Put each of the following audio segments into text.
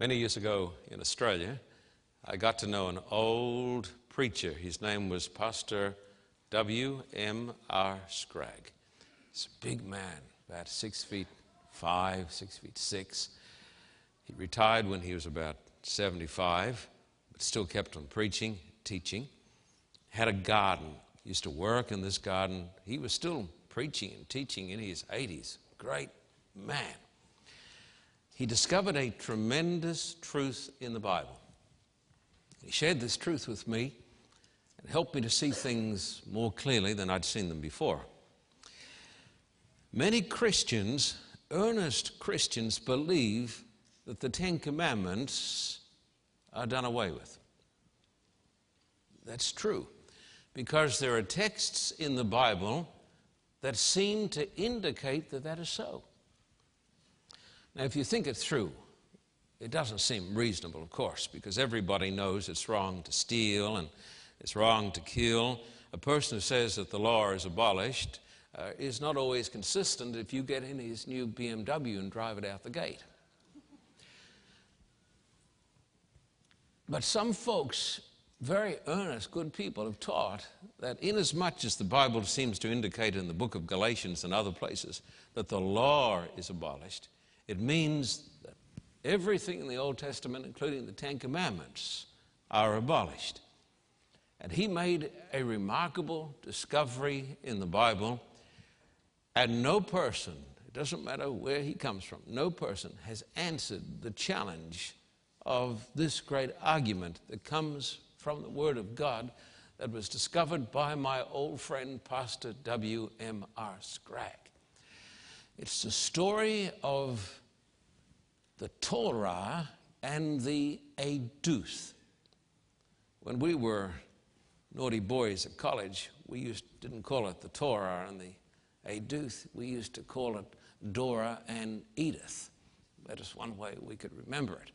Many years ago in Australia, I got to know an old preacher. His name was Pastor W.M.R. Scragg. He's a big man, about six feet five, six feet six. He retired when he was about 75, but still kept on preaching, teaching. Had a garden, used to work in this garden. He was still preaching and teaching in his 80s. Great man. He discovered a tremendous truth in the Bible. He shared this truth with me and helped me to see things more clearly than I'd seen them before. Many Christians, earnest Christians, believe that the Ten Commandments are done away with. That's true because there are texts in the Bible that seem to indicate that that is so. Now, if you think it through, it doesn't seem reasonable, of course, because everybody knows it's wrong to steal and it's wrong to kill. A person who says that the law is abolished uh, is not always consistent if you get in his new BMW and drive it out the gate. But some folks, very earnest, good people, have taught that inasmuch as the Bible seems to indicate in the book of Galatians and other places that the law is abolished, it means that everything in the Old Testament, including the Ten Commandments, are abolished. And he made a remarkable discovery in the Bible, and no person, it doesn't matter where he comes from, no person has answered the challenge of this great argument that comes from the Word of God that was discovered by my old friend, Pastor W.M.R. Scragg. It's the story of the Torah and the Eduth. When we were naughty boys at college, we used, didn't call it the Torah and the Eduth. we used to call it Dora and Edith. That is one way we could remember it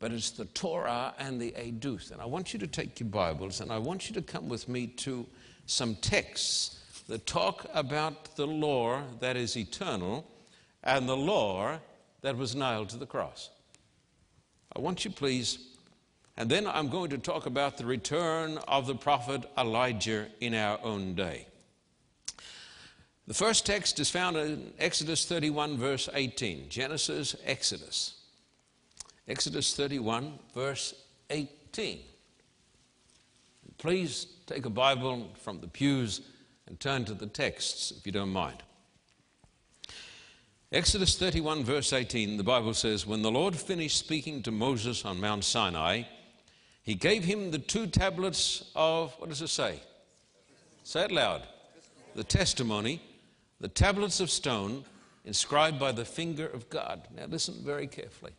but it's the Torah and the Eduth. And I want you to take your Bibles and I want you to come with me to some texts that talk about the law that is eternal and the law that was nailed to the cross. I want you, please, and then I'm going to talk about the return of the prophet Elijah in our own day. The first text is found in Exodus 31, verse 18. Genesis, Exodus. Exodus 31, verse 18. Please take a Bible from the pews and turn to the texts if you don't mind. Exodus 31, verse 18, the Bible says, When the Lord finished speaking to Moses on Mount Sinai, he gave him the two tablets of, what does it say? Say it loud. The testimony, the tablets of stone inscribed by the finger of God. Now listen very carefully.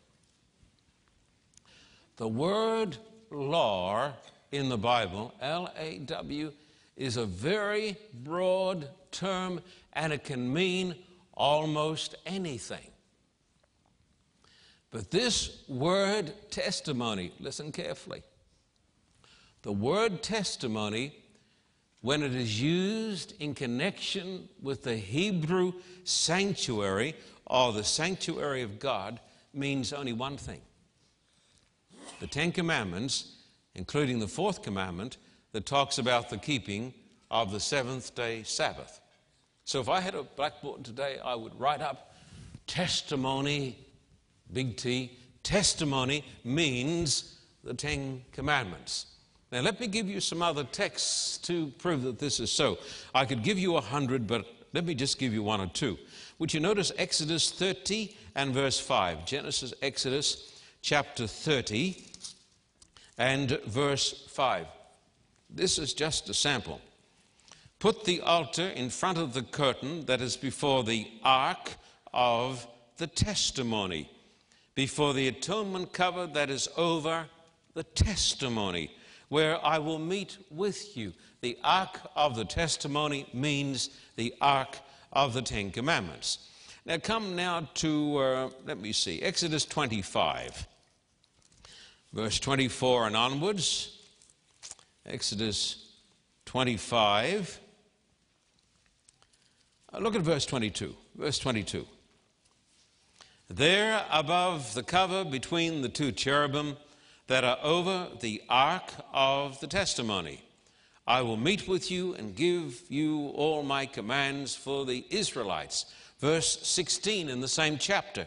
The word law in the Bible, L A W, is a very broad term and it can mean almost anything. But this word testimony, listen carefully. The word testimony, when it is used in connection with the Hebrew sanctuary or the sanctuary of God, means only one thing the Ten Commandments, including the fourth commandment that talks about the keeping of the seventh day Sabbath. So if I had a blackboard today, I would write up testimony, big T, testimony means the Ten Commandments. Now, let me give you some other texts to prove that this is so. I could give you a hundred, but let me just give you one or two. Would you notice Exodus 30 and verse 5? Genesis, Exodus chapter 30 and verse 5. This is just a sample. Put the altar in front of the curtain that is before the ark of the testimony, before the atonement cover that is over the testimony, where I will meet with you. The ark of the testimony means the ark of the Ten Commandments. Now come now to, uh, let me see, Exodus 25 verse 24 and onwards. Exodus 25. Uh, look at verse 22. Verse 22. There above the cover between the two cherubim that are over the ark of the testimony, I will meet with you and give you all my commands for the Israelites. Verse 16 in the same chapter.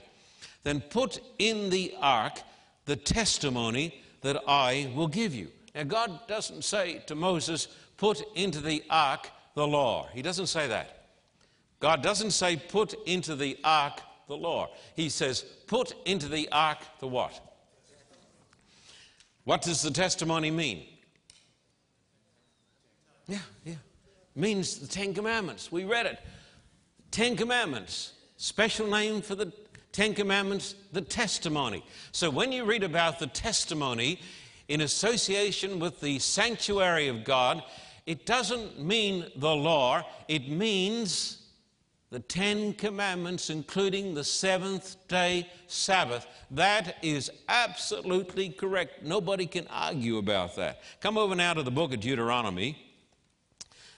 Then put in the ark the testimony that I will give you. Now, God doesn't say to Moses, put into the ark the law. He doesn't say that. God doesn't say, put into the ark the law. He says, put into the ark the what? What does the testimony mean? Yeah, yeah. Means the Ten Commandments. We read it. Ten Commandments. Special name for the Ten Commandments, the testimony. So when you read about the testimony in association with the sanctuary of God, it doesn't mean the law, it means the Ten Commandments, including the seventh day Sabbath. That is absolutely correct. Nobody can argue about that. Come over now to the book of Deuteronomy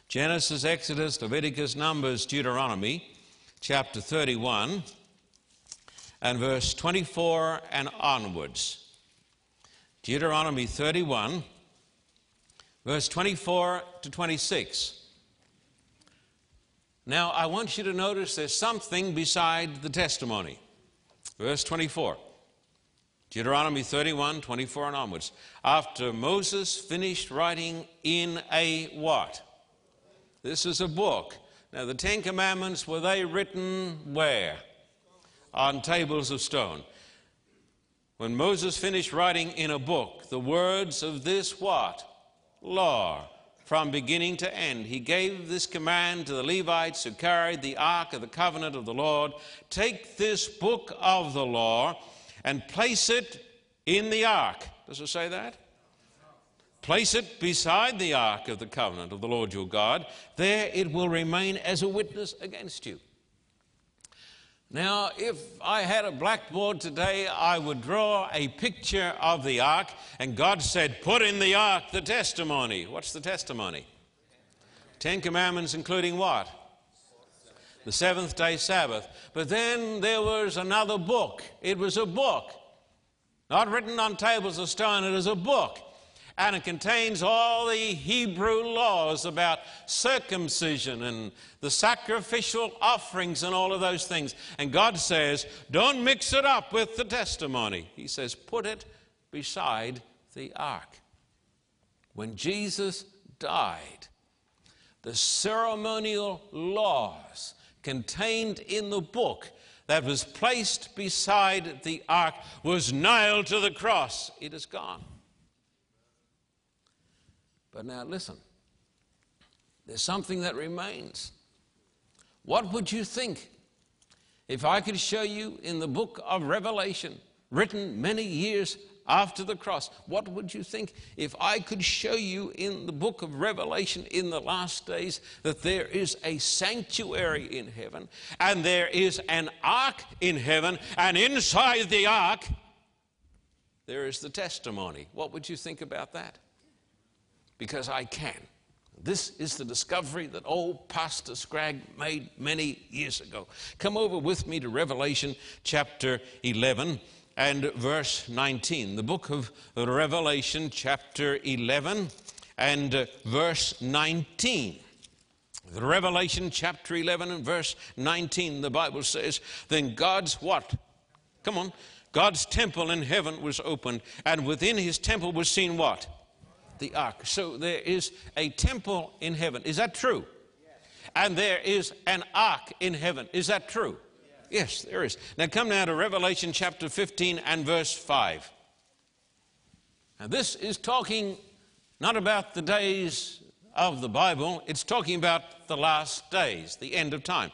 Genesis, Exodus, Leviticus, Numbers, Deuteronomy, chapter 31, and verse 24 and onwards. Deuteronomy 31, verse 24 to 26. Now, I want you to notice there's something beside the testimony. Verse 24. Deuteronomy 31, 24 and onwards. After Moses finished writing in a what? This is a book. Now, the Ten Commandments, were they written where? On tables of stone. When Moses finished writing in a book the words of this what? Law from beginning to end. He gave this command to the Levites who carried the ark of the covenant of the Lord Take this book of the law and place it in the ark. Does it say that? Place it beside the ark of the covenant of the Lord your God. There it will remain as a witness against you. Now, if I had a blackboard today, I would draw a picture of the ark, and God said, Put in the ark the testimony. What's the testimony? Ten Commandments, including what? The seventh day Sabbath. But then there was another book. It was a book, not written on tables of stone, it is a book and it contains all the Hebrew laws about circumcision and the sacrificial offerings and all of those things. And God says, don't mix it up with the testimony. He says, put it beside the ark. When Jesus died, the ceremonial laws contained in the book that was placed beside the ark was nailed to the cross. It is gone. But now listen, there's something that remains. What would you think if I could show you in the book of Revelation, written many years after the cross, what would you think if I could show you in the book of Revelation in the last days that there is a sanctuary in heaven and there is an ark in heaven, and inside the ark there is the testimony? What would you think about that? Because I can. This is the discovery that old Pastor Scragg made many years ago. Come over with me to Revelation chapter 11 and verse 19. The book of Revelation, chapter 11 and uh, verse 19. The Revelation chapter 11 and verse 19, the Bible says, Then God's what? Come on. God's temple in heaven was opened, and within his temple was seen what? The ark. So there is a temple in heaven. Is that true? And there is an ark in heaven. Is that true? Yes, there is. Now come now to Revelation chapter 15 and verse 5. Now this is talking not about the days of the Bible, it's talking about the last days, the end of time.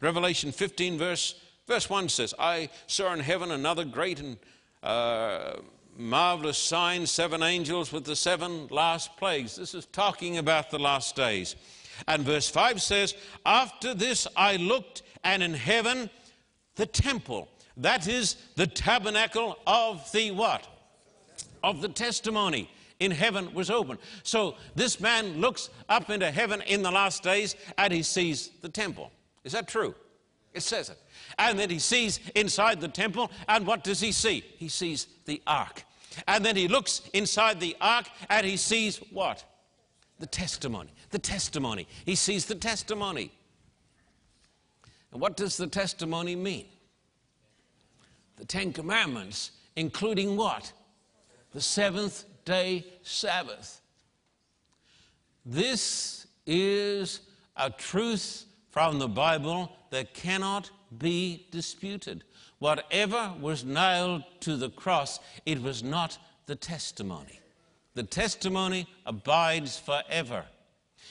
Revelation 15 verse, verse 1 says, I saw in heaven another great and uh, marvelous signs, seven angels with the seven last plagues. This is talking about the last days. And verse 5 says, After this I looked, and in heaven the temple, that is the tabernacle of the what? Of the testimony in heaven was open. So this man looks up into heaven in the last days and he sees the temple. Is that true? It says it. And then he sees inside the temple, and what does he see? He sees the ark. And then he looks inside the ark and he sees what? The testimony. The testimony. He sees the testimony. And what does the testimony mean? The Ten Commandments, including what? The seventh day Sabbath. This is a truth from the Bible that cannot be disputed. Whatever was nailed to the cross, it was not the testimony. The testimony abides forever.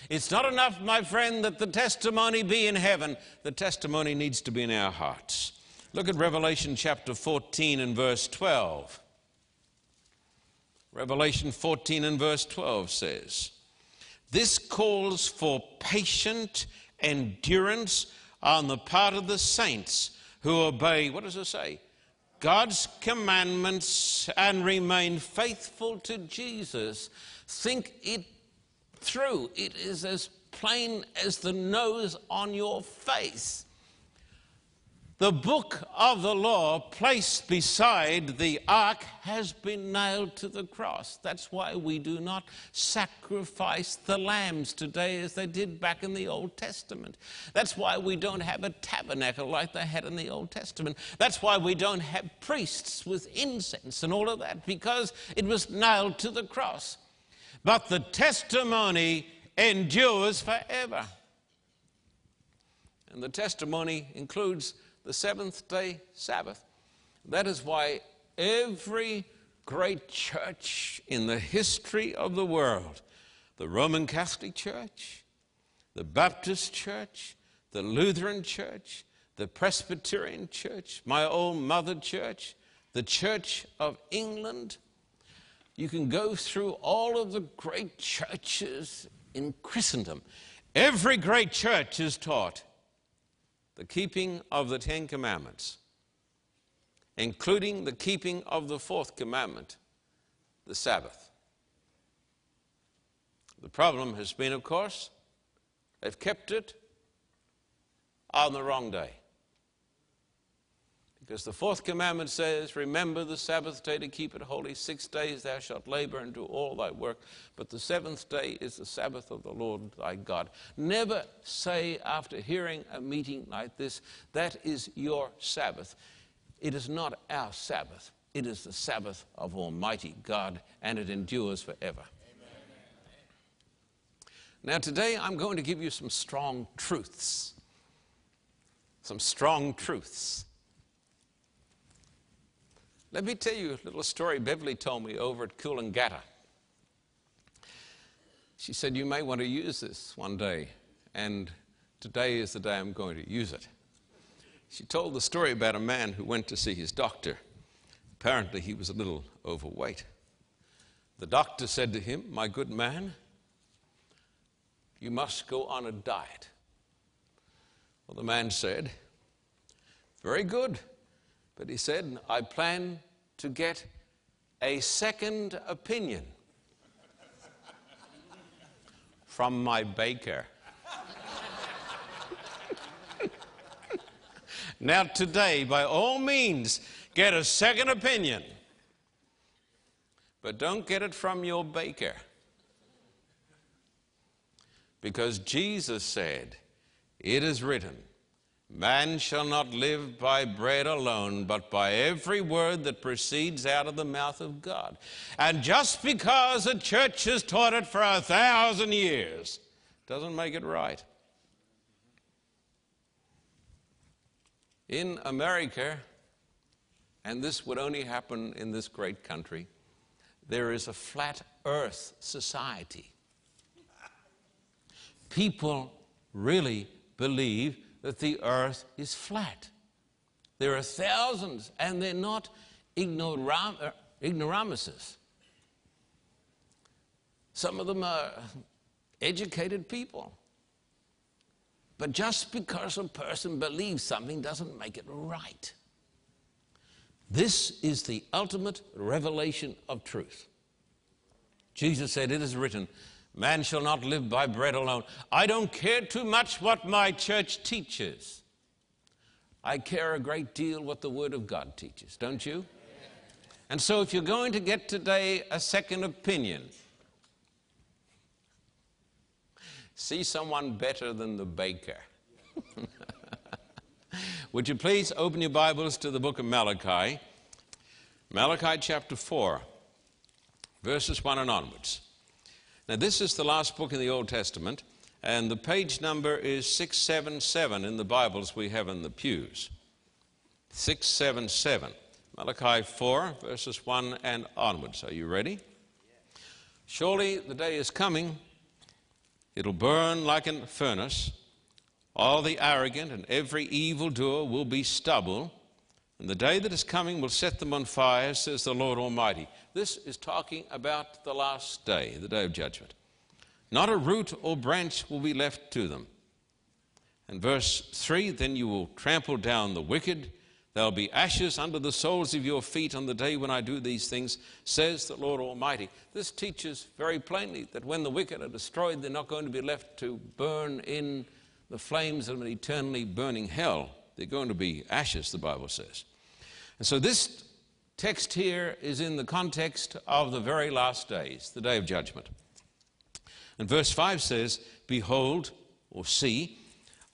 It's not enough, my friend, that the testimony be in heaven. The testimony needs to be in our hearts. Look at Revelation chapter 14 and verse 12. Revelation 14 and verse 12 says, This calls for patient endurance on the part of the saints who obey, what does it say? God's commandments and remain faithful to Jesus. Think it through. It is as plain as the nose on your face the book of the law placed beside the ark has been nailed to the cross. That's why we do not sacrifice the lambs today as they did back in the Old Testament. That's why we don't have a tabernacle like they had in the Old Testament. That's why we don't have priests with incense and all of that because it was nailed to the cross. But the testimony endures forever. And the testimony includes the seventh day Sabbath. That is why every great church in the history of the world, the Roman Catholic Church, the Baptist Church, the Lutheran Church, the Presbyterian Church, my old mother church, the Church of England. You can go through all of the great churches in Christendom. Every great church is taught the keeping of the Ten Commandments, including the keeping of the fourth commandment, the Sabbath. The problem has been, of course, they've kept it on the wrong day. Because the fourth commandment says, Remember the Sabbath day to keep it holy. Six days thou shalt labor and do all thy work, but the seventh day is the Sabbath of the Lord thy God. Never say after hearing a meeting like this, That is your Sabbath. It is not our Sabbath, it is the Sabbath of Almighty God, and it endures forever. Now, today I'm going to give you some strong truths. Some strong truths let me tell you a little story Beverly told me over at Coolangatta. She said, You may want to use this one day, and today is the day I'm going to use it. She told the story about a man who went to see his doctor. Apparently, he was a little overweight. The doctor said to him, My good man, you must go on a diet. Well, the man said, Very good. But he said, I plan to get a second opinion from my baker. now, today, by all means, get a second opinion, but don't get it from your baker. Because Jesus said, It is written, Man shall not live by bread alone, but by every word that proceeds out of the mouth of God. And just because a church has taught it for a thousand years doesn't make it right. In America, and this would only happen in this great country, there is a flat earth society. People really believe that the earth is flat. There are thousands, and they're not uh, ignoramuses. Some of them are educated people. But just because a person believes something doesn't make it right. This is the ultimate revelation of truth. Jesus said, It is written, Man shall not live by bread alone. I don't care too much what my church teaches. I care a great deal what the Word of God teaches, don't you? And so, if you're going to get today a second opinion, see someone better than the baker. Would you please open your Bibles to the book of Malachi? Malachi chapter 4, verses 1 and onwards. Now, this is the last book in the Old Testament, and the page number is 677 in the Bibles we have in the pews. 677. Malachi 4, verses 1 and onwards. Are you ready? Surely the day is coming, it'll burn like a furnace. All the arrogant and every evildoer will be stubble, and the day that is coming will set them on fire, says the Lord Almighty. This is talking about the last day, the day of judgment. Not a root or branch will be left to them. And verse 3 Then you will trample down the wicked. There'll be ashes under the soles of your feet on the day when I do these things, says the Lord Almighty. This teaches very plainly that when the wicked are destroyed, they're not going to be left to burn in the flames of an eternally burning hell. They're going to be ashes, the Bible says. And so this text here is in the context of the very last days, the day of judgment. And verse 5 says, Behold, or see,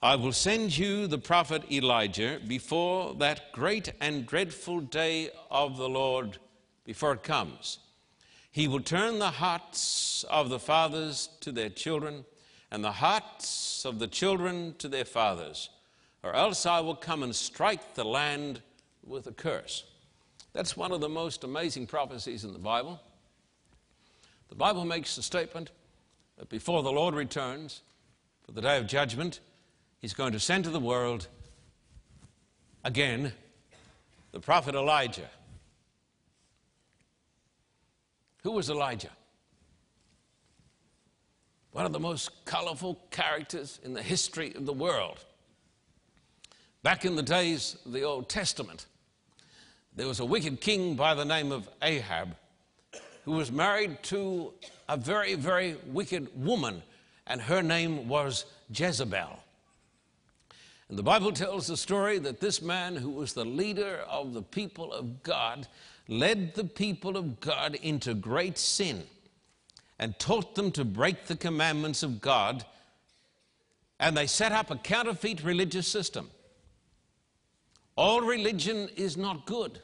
I will send you the prophet Elijah before that great and dreadful day of the Lord, before it comes. He will turn the hearts of the fathers to their children and the hearts of the children to their fathers, or else I will come and strike the land with a curse. That's one of the most amazing prophecies in the Bible. The Bible makes the statement that before the Lord returns for the day of judgment, He's going to send to the world again the prophet Elijah. Who was Elijah? one of the most colorful characters in the history of the world. Back in the days of the Old Testament, there was a wicked king by the name of Ahab who was married to a very, very wicked woman, and her name was Jezebel. And the Bible tells the story that this man, who was the leader of the people of God, led the people of God into great sin and taught them to break the commandments of God, and they set up a counterfeit religious system. All religion is not good.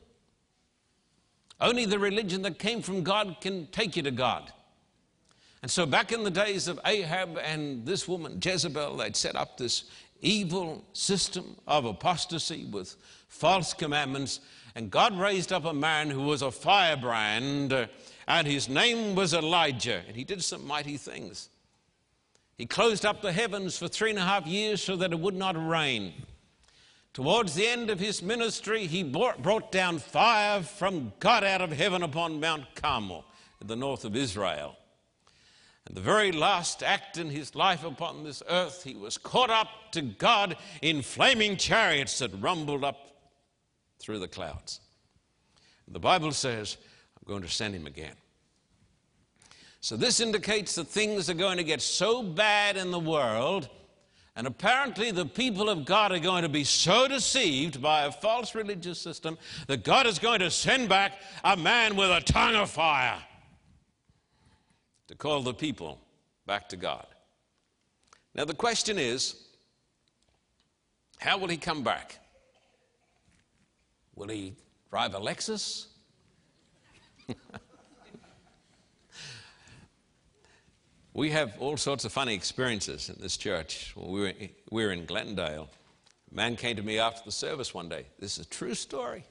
Only the religion that came from God can take you to God. And so, back in the days of Ahab and this woman, Jezebel, they'd set up this evil system of apostasy with false commandments. And God raised up a man who was a firebrand uh, and his name was Elijah, and he did some mighty things. He closed up the heavens for three and a half years so that it would not rain. Towards the end of his ministry, he brought down fire from God out of heaven upon Mount Carmel in the north of Israel. And the very last act in his life upon this earth, he was caught up to God in flaming chariots that rumbled up through the clouds. The Bible says I'm going to send him again. So, this indicates that things are going to get so bad in the world, and apparently the people of God are going to be so deceived by a false religious system that God is going to send back a man with a tongue of fire to call the people back to God. Now, the question is how will he come back? Will he drive a Lexus? we have all sorts of funny experiences in this church. We were, we were in Glendale. A man came to me after the service one day. This is a true story.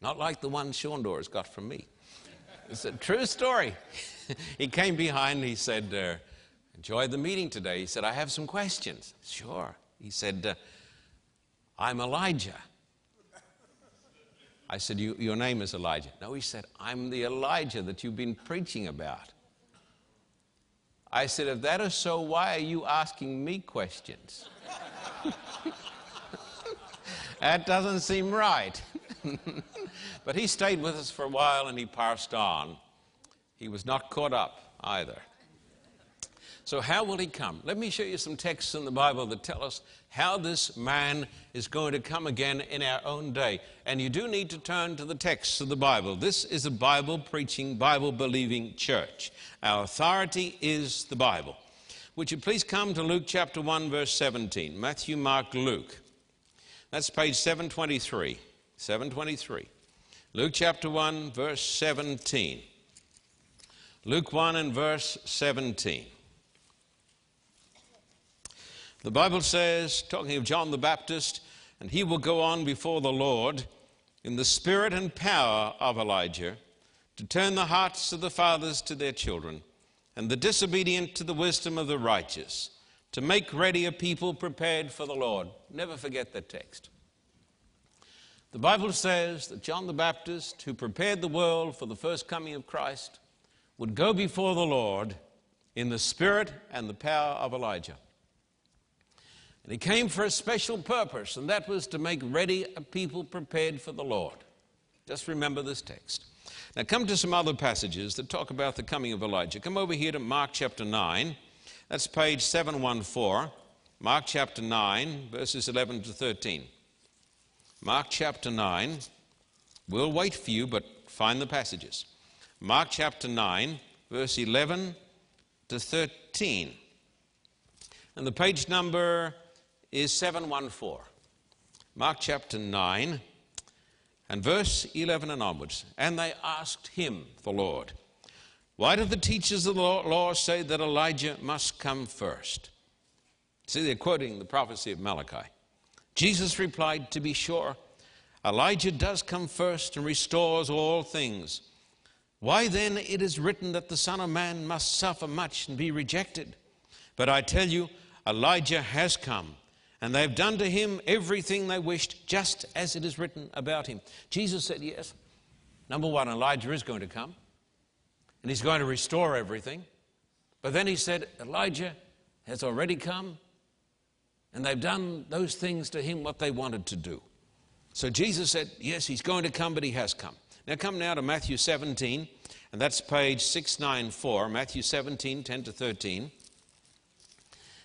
Not like the one Sean Doors got from me. It's a true story. he came behind and he said, uh, Enjoyed the meeting today. He said, I have some questions. Sure. He said, uh, I'm Elijah. I said, you, Your name is Elijah. No, he said, I'm the Elijah that you've been preaching about. I said, If that is so, why are you asking me questions? that doesn't seem right. but he stayed with us for a while and he passed on. He was not caught up either. So, how will he come? Let me show you some texts in the Bible that tell us how this man is going to come again in our own day. And you do need to turn to the texts of the Bible. This is a Bible preaching, Bible believing church. Our authority is the Bible. Would you please come to Luke chapter 1, verse 17? Matthew, Mark, Luke. That's page 723. 723. Luke chapter 1, verse 17. Luke 1 and verse 17. The Bible says, talking of John the Baptist, and he will go on before the Lord in the spirit and power of Elijah to turn the hearts of the fathers to their children and the disobedient to the wisdom of the righteous, to make ready a people prepared for the Lord. Never forget that text. The Bible says that John the Baptist, who prepared the world for the first coming of Christ, would go before the Lord in the spirit and the power of Elijah. And he came for a special purpose, and that was to make ready a people prepared for the Lord. Just remember this text. Now, come to some other passages that talk about the coming of Elijah. Come over here to Mark chapter 9. That's page 714. Mark chapter 9, verses 11 to 13. Mark chapter 9. We'll wait for you, but find the passages. Mark chapter 9, verse 11 to 13. And the page number is 714. Mark chapter 9 and verse 11 and onwards. And they asked him, the Lord, Why do the teachers of the law say that Elijah must come first? See, they're quoting the prophecy of Malachi. Jesus replied, To be sure, Elijah does come first and restores all things. Why then it is written that the Son of Man must suffer much and be rejected? But I tell you, Elijah has come and they've done to him everything they wished, just as it is written about him. Jesus said, Yes. Number one, Elijah is going to come, and he's going to restore everything. But then he said, Elijah has already come, and they've done those things to him what they wanted to do. So Jesus said, Yes, he's going to come, but he has come. Now come now to Matthew 17, and that's page 694, Matthew 17, 10 to 13.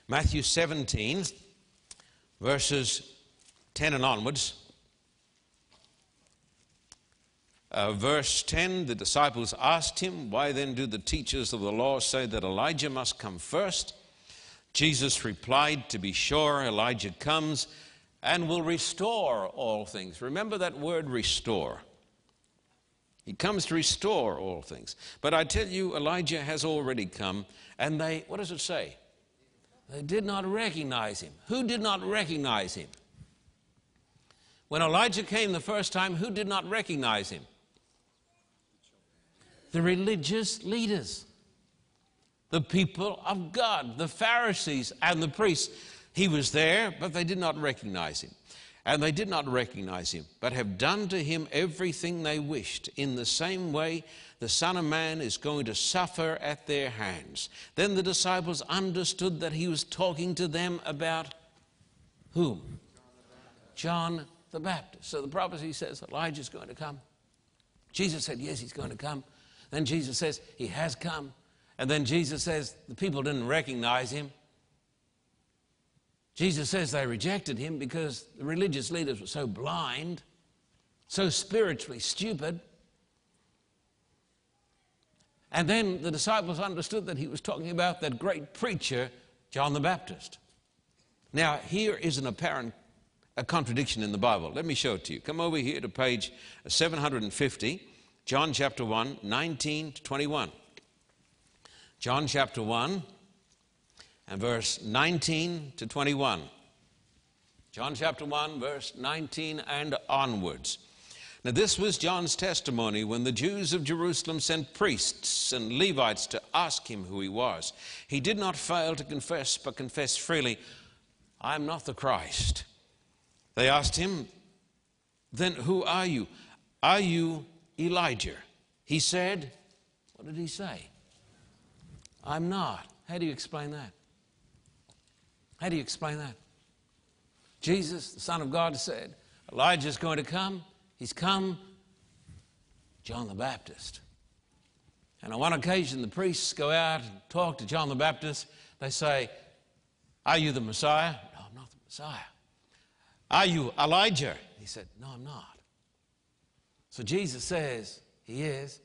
Matthew 17 verses 10 and onwards. Uh, verse 10 the disciples asked him, Why then do the teachers of the law say that Elijah must come first? Jesus replied, To be sure, Elijah comes and will restore all things. Remember that word restore. He comes to restore all things. But I tell you, Elijah has already come, and they, what does it say? They did not recognize him. Who did not recognize him? When Elijah came the first time, who did not recognize him? The religious leaders, the people of God, the Pharisees and the priests. He was there, but they did not recognize him. And they did not recognize him, but have done to him everything they wished. In the same way, the Son of Man is going to suffer at their hands. Then the disciples understood that he was talking to them about whom? John the Baptist. So the prophecy says Elijah is going to come. Jesus said, Yes, he's going to come. Then Jesus says, He has come. And then Jesus says, The people didn't recognize him. Jesus says they rejected him because the religious leaders were so blind, so spiritually stupid. And then the disciples understood that he was talking about that great preacher, John the Baptist. Now, here is an apparent a contradiction in the Bible. Let me show it to you. Come over here to page 750, John chapter 1, 19 to 21. John chapter 1, and verse 19 to 21. John chapter 1, verse 19 and onwards. Now, this was John's testimony when the Jews of Jerusalem sent priests and Levites to ask him who he was. He did not fail to confess, but confessed freely, I am not the Christ. They asked him, Then who are you? Are you Elijah? He said, What did he say? I'm not. How do you explain that? How do you explain that? Jesus, the Son of God, said, Elijah's going to come. He's come. John the Baptist. And on one occasion, the priests go out and talk to John the Baptist. They say, Are you the Messiah? No, I'm not the Messiah. Are you Elijah? He said, No, I'm not. So Jesus says he is,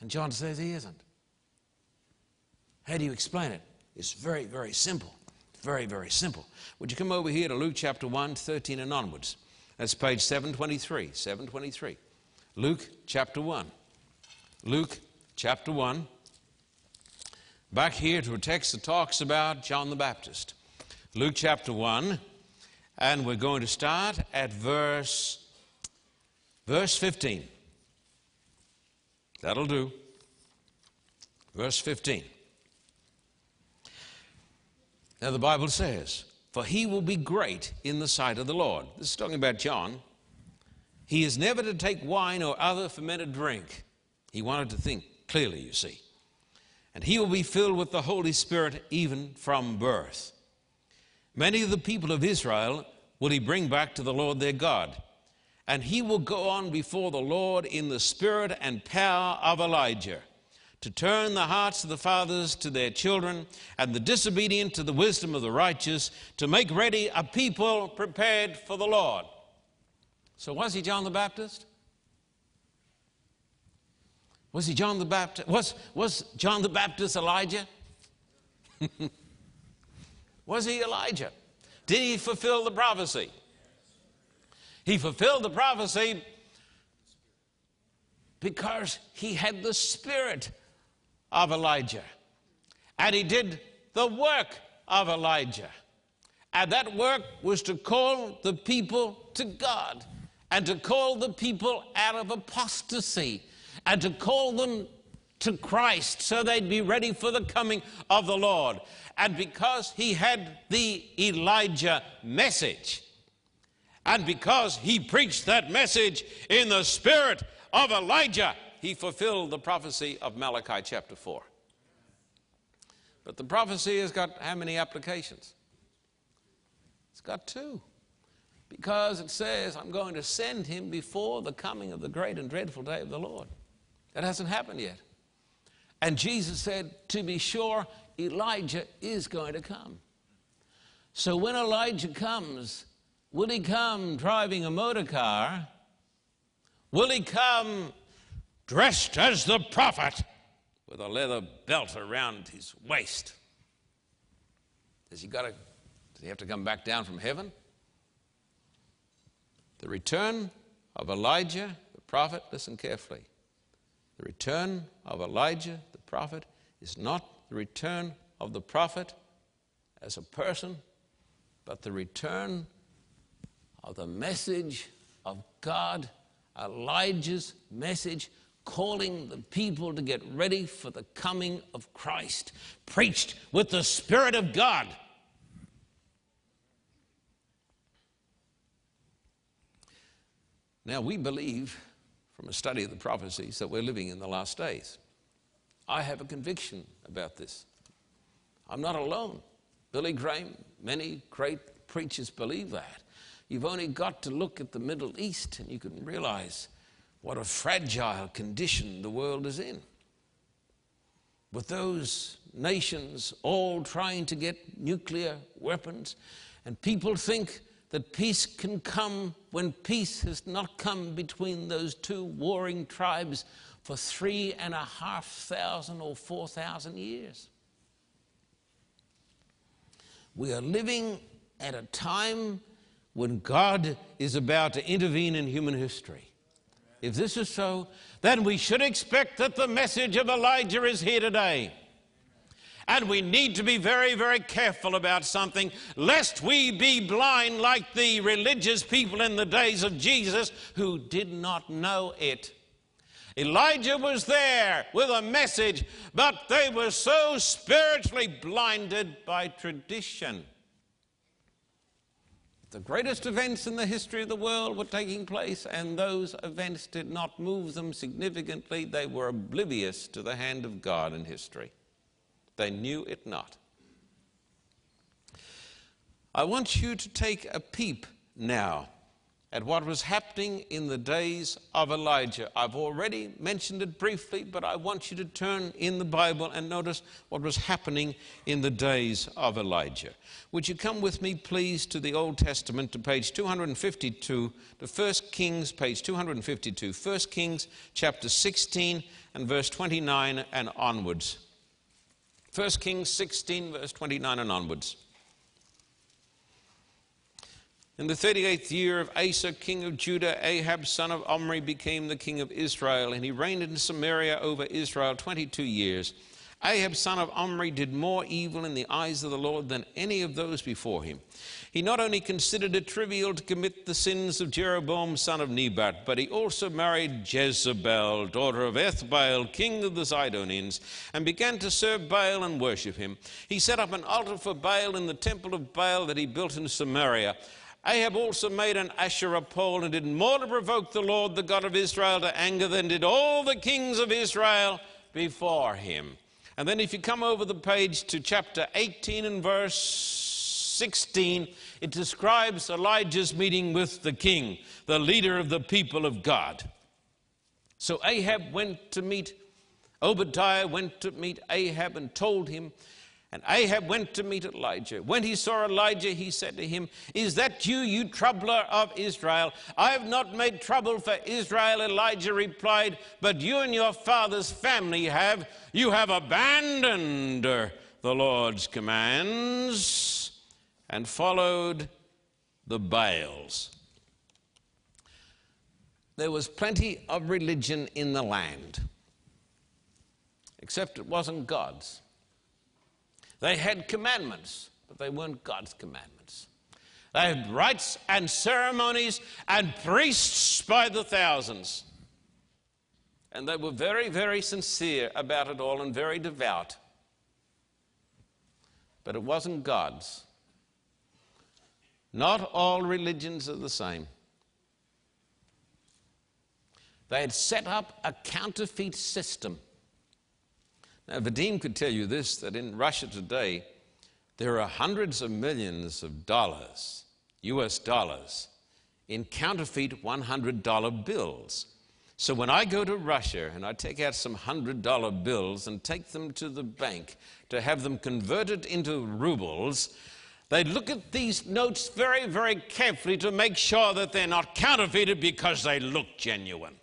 and John says he isn't. How do you explain it? It's very, very simple. Very, very simple. Would you come over here to Luke chapter 1, 13 and onwards? That's page 723. 723. Luke chapter 1. Luke chapter 1. Back here to a text that talks about John the Baptist. Luke chapter 1, and we're going to start at verse verse 15. That'll do. Verse 15. Now the Bible says, For he will be great in the sight of the Lord. This is talking about John. He is never to take wine or other fermented drink. He wanted to think clearly, you see. And he will be filled with the Holy Spirit even from birth. Many of the people of Israel will he bring back to the Lord their God. And he will go on before the Lord in the spirit and power of Elijah to turn the hearts of the fathers to their children and the disobedient to the wisdom of the righteous, to make ready a people prepared for the Lord. So, was he John the Baptist? Was he John the Baptist? Was, was John the Baptist Elijah? was he Elijah? Did he fulfill the prophecy? He fulfilled the prophecy because he had the spirit of Elijah. And he did the work of Elijah. And that work was to call the people to God and to call the people out of apostasy and to call them to Christ so they'd be ready for the coming of the Lord. And because he had the Elijah message, and because he preached that message in the spirit of Elijah, he fulfilled the prophecy of Malachi chapter 4. But the prophecy has got how many applications? It's got two. Because it says, I'm going to send him before the coming of the great and dreadful day of the Lord. That hasn't happened yet. And Jesus said, To be sure, Elijah is going to come. So when Elijah comes, will he come driving a motor car? Will he come dressed as the prophet with a leather belt around his waist. Has he got to, does he have to come back down from heaven? The return of Elijah, the prophet, listen carefully. The return of Elijah, the prophet, is not the return of the prophet as a person, but the return of the message of God, Elijah's message calling the people to get ready for the coming of Christ, preached with the Spirit of God. Now, we believe from a study of the prophecies that we're living in the last days. I have a conviction about this. I'm not alone. Billy Graham, many great preachers believe that. You've only got to look at the Middle East and you can realize what a fragile condition the world is in. With those nations all trying to get nuclear weapons, and people think that peace can come when peace has not come between those two warring tribes for three and a half thousand or four thousand years. We are living at a time when God is about to intervene in human history. If this is so, then we should expect that the message of Elijah is here today. And we need to be very, very careful about something, lest we be blind like the religious people in the days of Jesus who did not know it. Elijah was there with a message, but they were so spiritually blinded by tradition. The greatest events in the history of the world were taking place, and those events did not move them significantly. They were oblivious to the hand of God in history. They knew it not. I want you to take a peep now at what was happening in the days of Elijah. I've already mentioned it briefly, but I want you to turn in the Bible and notice what was happening in the days of Elijah. Would you come with me, please, to the Old Testament, to page 252, to 1 Kings, page 252, 1 Kings chapter 16 and verse 29 and onwards. 1 Kings 16, verse 29 and onwards. In the 38th year of Asa, king of Judah, Ahab, son of Omri, became the king of Israel, and he reigned in Samaria over Israel 22 years. Ahab, son of Omri, did more evil in the eyes of the Lord than any of those before him. He not only considered it trivial to commit the sins of Jeroboam, son of Nebat, but he also married Jezebel, daughter of Ethbaal, king of the Zidonians, and began to serve Baal and worship him. He set up an altar for Baal in the temple of Baal that he built in Samaria. Ahab also made an Asherah pole and did more to provoke the Lord, the God of Israel, to anger than did all the kings of Israel before him. And then, if you come over the page to chapter 18 and verse 16, it describes Elijah's meeting with the king, the leader of the people of God. So Ahab went to meet, Obadiah went to meet Ahab and told him and Ahab went to meet Elijah. When he saw Elijah, he said to him, Is that you, you troubler of Israel? I have not made trouble for Israel, Elijah replied, but you and your father's family have. You have abandoned the Lord's commands and followed the Baals. There was plenty of religion in the land, except it wasn't God's. They had commandments, but they weren't God's commandments. They had rites and ceremonies and priests by the thousands. And they were very, very sincere about it all and very devout. But it wasn't God's. Not all religions are the same. They had set up a counterfeit system now, Vadim could tell you this that in Russia today, there are hundreds of millions of dollars, US dollars, in counterfeit $100 bills. So when I go to Russia and I take out some $100 bills and take them to the bank to have them converted into rubles, they look at these notes very, very carefully to make sure that they're not counterfeited because they look genuine.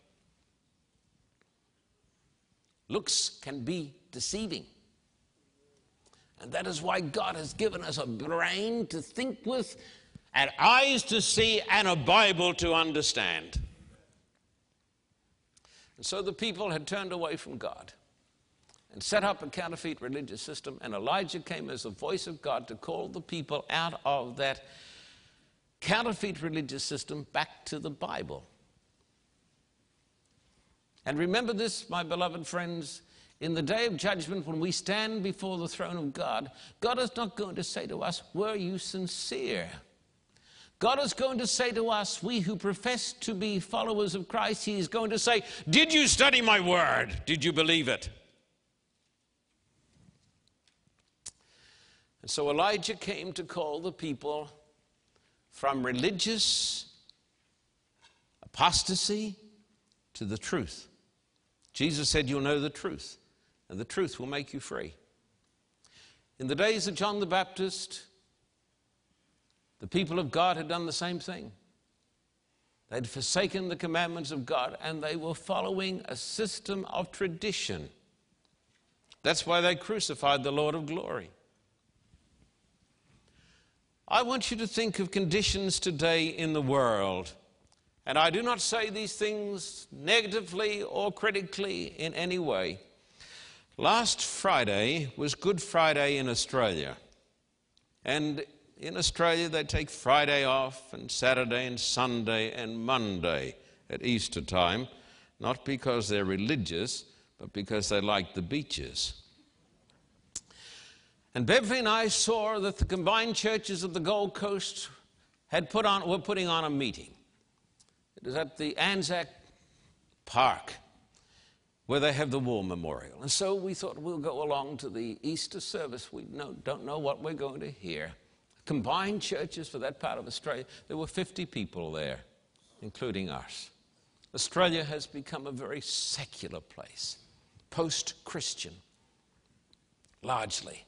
Looks can be deceiving. And that is why God has given us a brain to think with, and eyes to see, and a Bible to understand. And so the people had turned away from God and set up a counterfeit religious system, and Elijah came as the voice of God to call the people out of that counterfeit religious system back to the Bible. And remember this, my beloved friends, in the day of judgment, when we stand before the throne of God, God is not going to say to us, Were you sincere? God is going to say to us, we who profess to be followers of Christ, He is going to say, Did you study my word? Did you believe it? And so Elijah came to call the people from religious apostasy to the truth. Jesus said, You'll know the truth, and the truth will make you free. In the days of John the Baptist, the people of God had done the same thing. They'd forsaken the commandments of God and they were following a system of tradition. That's why they crucified the Lord of glory. I want you to think of conditions today in the world. And I do not say these things negatively or critically in any way. Last Friday was Good Friday in Australia. And in Australia, they take Friday off, and Saturday, and Sunday, and Monday at Easter time, not because they're religious, but because they like the beaches. And Beverly and I saw that the combined churches of the Gold Coast had put on, were putting on a meeting. It is at the Anzac Park where they have the war memorial. And so we thought we'll go along to the Easter service. We don't know what we're going to hear. Combined churches for that part of Australia, there were 50 people there. including us. Australia has become a very secular place, post Christian, largely.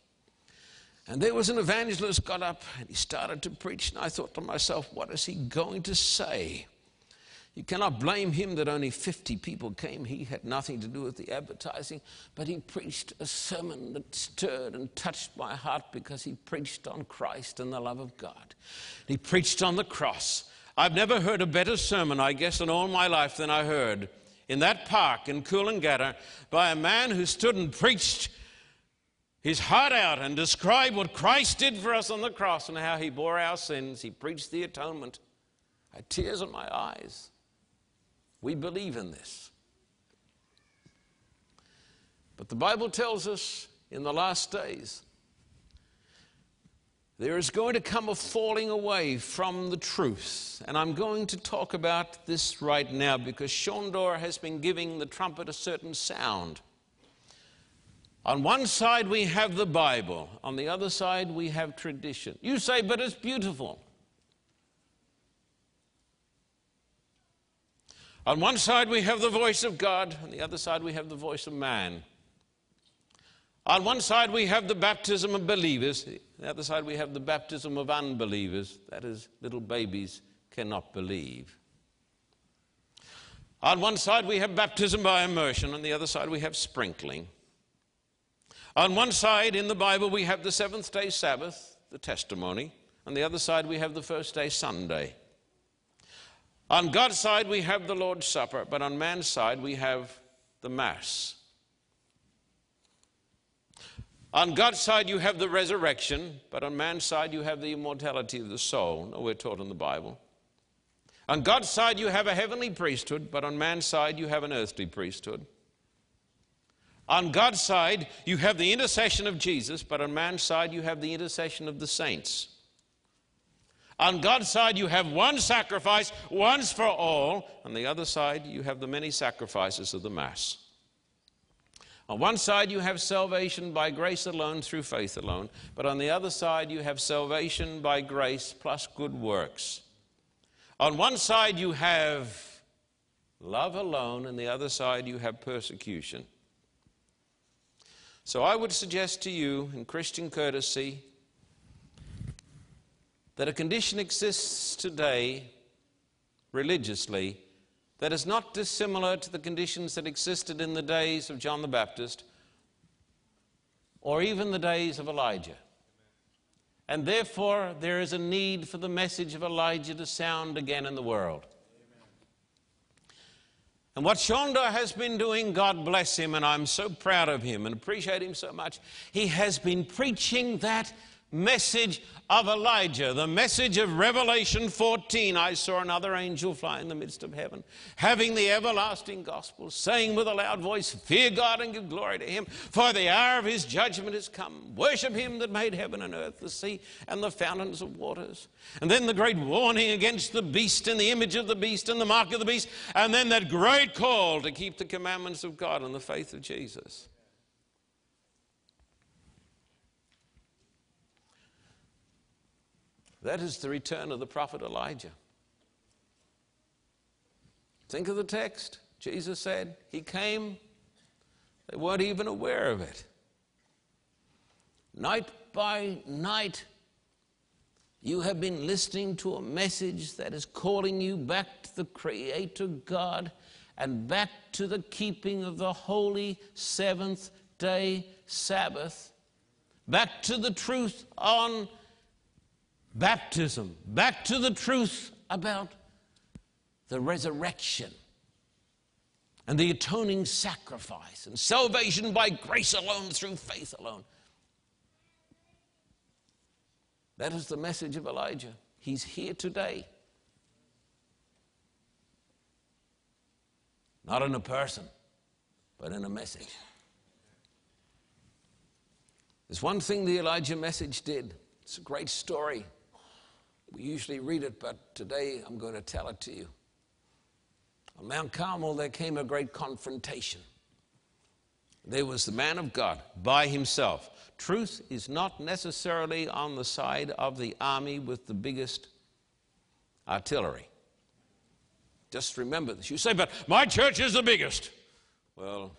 And there was an evangelist got up and he started to preach, and I thought to myself, what is he going to say? You cannot blame him that only 50 people came. He had nothing to do with the advertising, but he preached a sermon that stirred and touched my heart because he preached on Christ and the love of God. He preached on the cross. I've never heard a better sermon, I guess, in all my life than I heard in that park in Coolangatta by a man who stood and preached his heart out and described what Christ did for us on the cross and how he bore our sins. He preached the atonement. I had tears in my eyes. We believe in this. But the Bible tells us in the last days there is going to come a falling away from the truth. And I'm going to talk about this right now because Shondor has been giving the trumpet a certain sound. On one side, we have the Bible. On the other side, we have tradition. You say, but it's beautiful. On one side, we have the voice of God. On the other side, we have the voice of man. On one side, we have the baptism of believers. On the other side, we have the baptism of unbelievers. That is, little babies cannot believe. On one side, we have baptism by immersion. On the other side, we have sprinkling. On one side in the Bible, we have the seventh day Sabbath, the testimony. On the other side, we have the first day Sunday. On God's side, we have the Lord's Supper, but on man's side, we have the Mass. On God's side, you have the resurrection, but on man's side, you have the immortality of the soul. No, we're taught in the Bible. On God's side, you have a heavenly priesthood, but on man's side, you have an earthly priesthood. On God's side, you have the intercession of Jesus, but on man's side, you have the intercession of the saints. On God's side, you have one sacrifice once for all. On the other side, you have the many sacrifices of the Mass. On one side, you have salvation by grace alone through faith alone, but on the other side, you have salvation by grace plus good works. On one side, you have love alone, and the other side, you have persecution. So I would suggest to you, in Christian courtesy, that a condition exists today religiously that is not dissimilar to the conditions that existed in the days of John the Baptist or even the days of Elijah. And therefore, there is a need for the message of Elijah to sound again in the world. And what Shonda has been doing, God bless him, and I'm so proud of him and appreciate him so much. He has been preaching that message of Elijah, the message of Revelation 14. I saw another angel fly in the midst of heaven, having the everlasting gospel, saying with a loud voice, Fear God and give glory to him, for the hour of his judgment is come. Worship him that made heaven and earth, the sea, and the fountains of waters. And then the great warning against the beast and the image of the beast and the mark of the beast, and then that great call to keep the commandments of God and the faith of Jesus. That is the return of the prophet Elijah. Think of the text. Jesus said, He came, they weren't even aware of it. Night by night, you have been listening to a message that is calling you back to the Creator God and back to the keeping of the holy seventh day Sabbath, back to the truth on baptism, back to the truth about the resurrection and the atoning sacrifice and salvation by grace alone through faith alone. That is the message of Elijah. He's here today. Not in a person, but in a message. There's one thing the Elijah message did. It's a great story. We usually read it, but today I'm going to tell it to you. On Mount Carmel, there came a great confrontation. There was the man of God by himself. Truth is not necessarily on the side of the army with the biggest artillery. Just remember this. You say, but my church is the biggest. Well,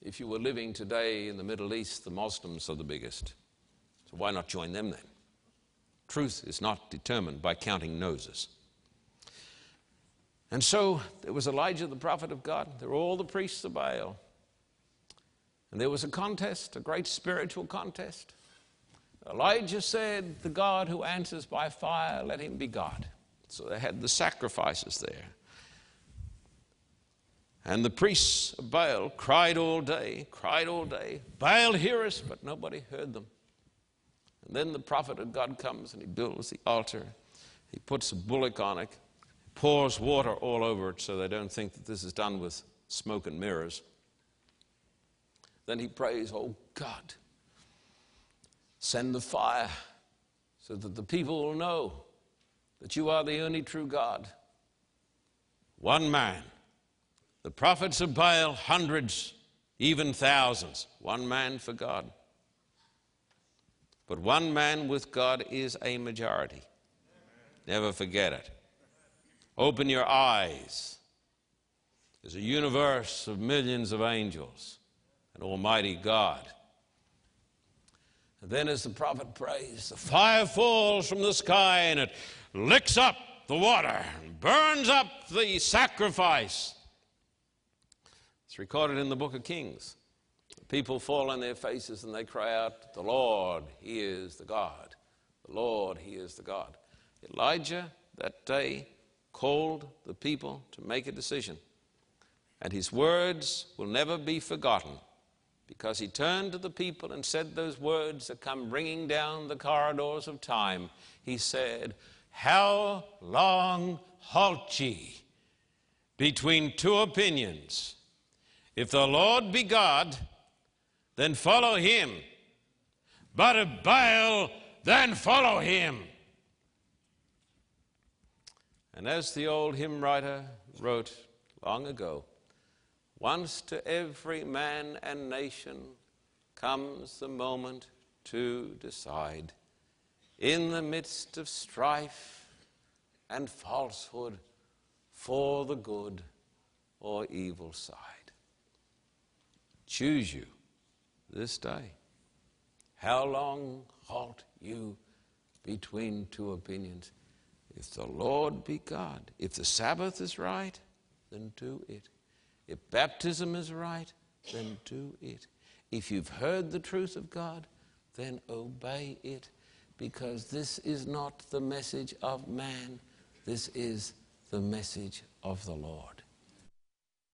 if you were living today in the Middle East, the Muslims are the biggest. So why not join them then? Truth is not determined by counting noses. And so there was Elijah, the prophet of God. There were all the priests of Baal. And there was a contest, a great spiritual contest. Elijah said, The God who answers by fire, let him be God. So they had the sacrifices there. And the priests of Baal cried all day, cried all day, Baal, hear us, but nobody heard them. And then the prophet of God comes and he builds the altar. He puts a bullock on it, pours water all over it so they don't think that this is done with smoke and mirrors. Then he prays, Oh God, send the fire so that the people will know that you are the only true God. One man the prophets of Baal, hundreds, even thousands. One man for God. But one man with God is a majority. Never forget it. Open your eyes. There's a universe of millions of angels, an almighty God. And then, as the prophet prays, the fire falls from the sky and it licks up the water, burns up the sacrifice. It's recorded in the book of Kings. People fall on their faces and they cry out, The Lord, He is the God. The Lord, He is the God. Elijah that day called the people to make a decision. And his words will never be forgotten because he turned to the people and said those words that come ringing down the corridors of time. He said, How long halt ye between two opinions? If the Lord be God, then follow him. But if Baal, then follow him. And as the old hymn writer wrote long ago, once to every man and nation comes the moment to decide. In the midst of strife and falsehood, for the good or evil side choose you this day. How long halt you between two opinions? If the Lord be God, if the Sabbath is right, then do it. If baptism is right, then do it. If you've heard the truth of God, then obey it, because this is not the message of man, this is the message of the Lord.